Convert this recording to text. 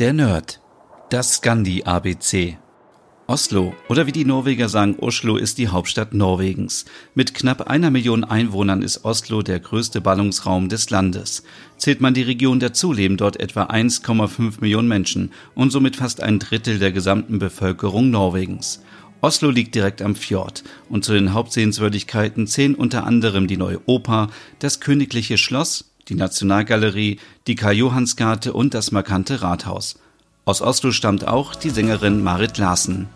Der Nerd. Das Scandi ABC. Oslo, oder wie die Norweger sagen, Oslo ist die Hauptstadt Norwegens. Mit knapp einer Million Einwohnern ist Oslo der größte Ballungsraum des Landes. Zählt man die Region dazu, leben dort etwa 1,5 Millionen Menschen und somit fast ein Drittel der gesamten Bevölkerung Norwegens. Oslo liegt direkt am Fjord und zu den Hauptsehenswürdigkeiten zählen unter anderem die neue Oper, das königliche Schloss, die Nationalgalerie, die Karl Johannsgate und das markante Rathaus. Aus Oslo stammt auch die Sängerin Marit Larsen.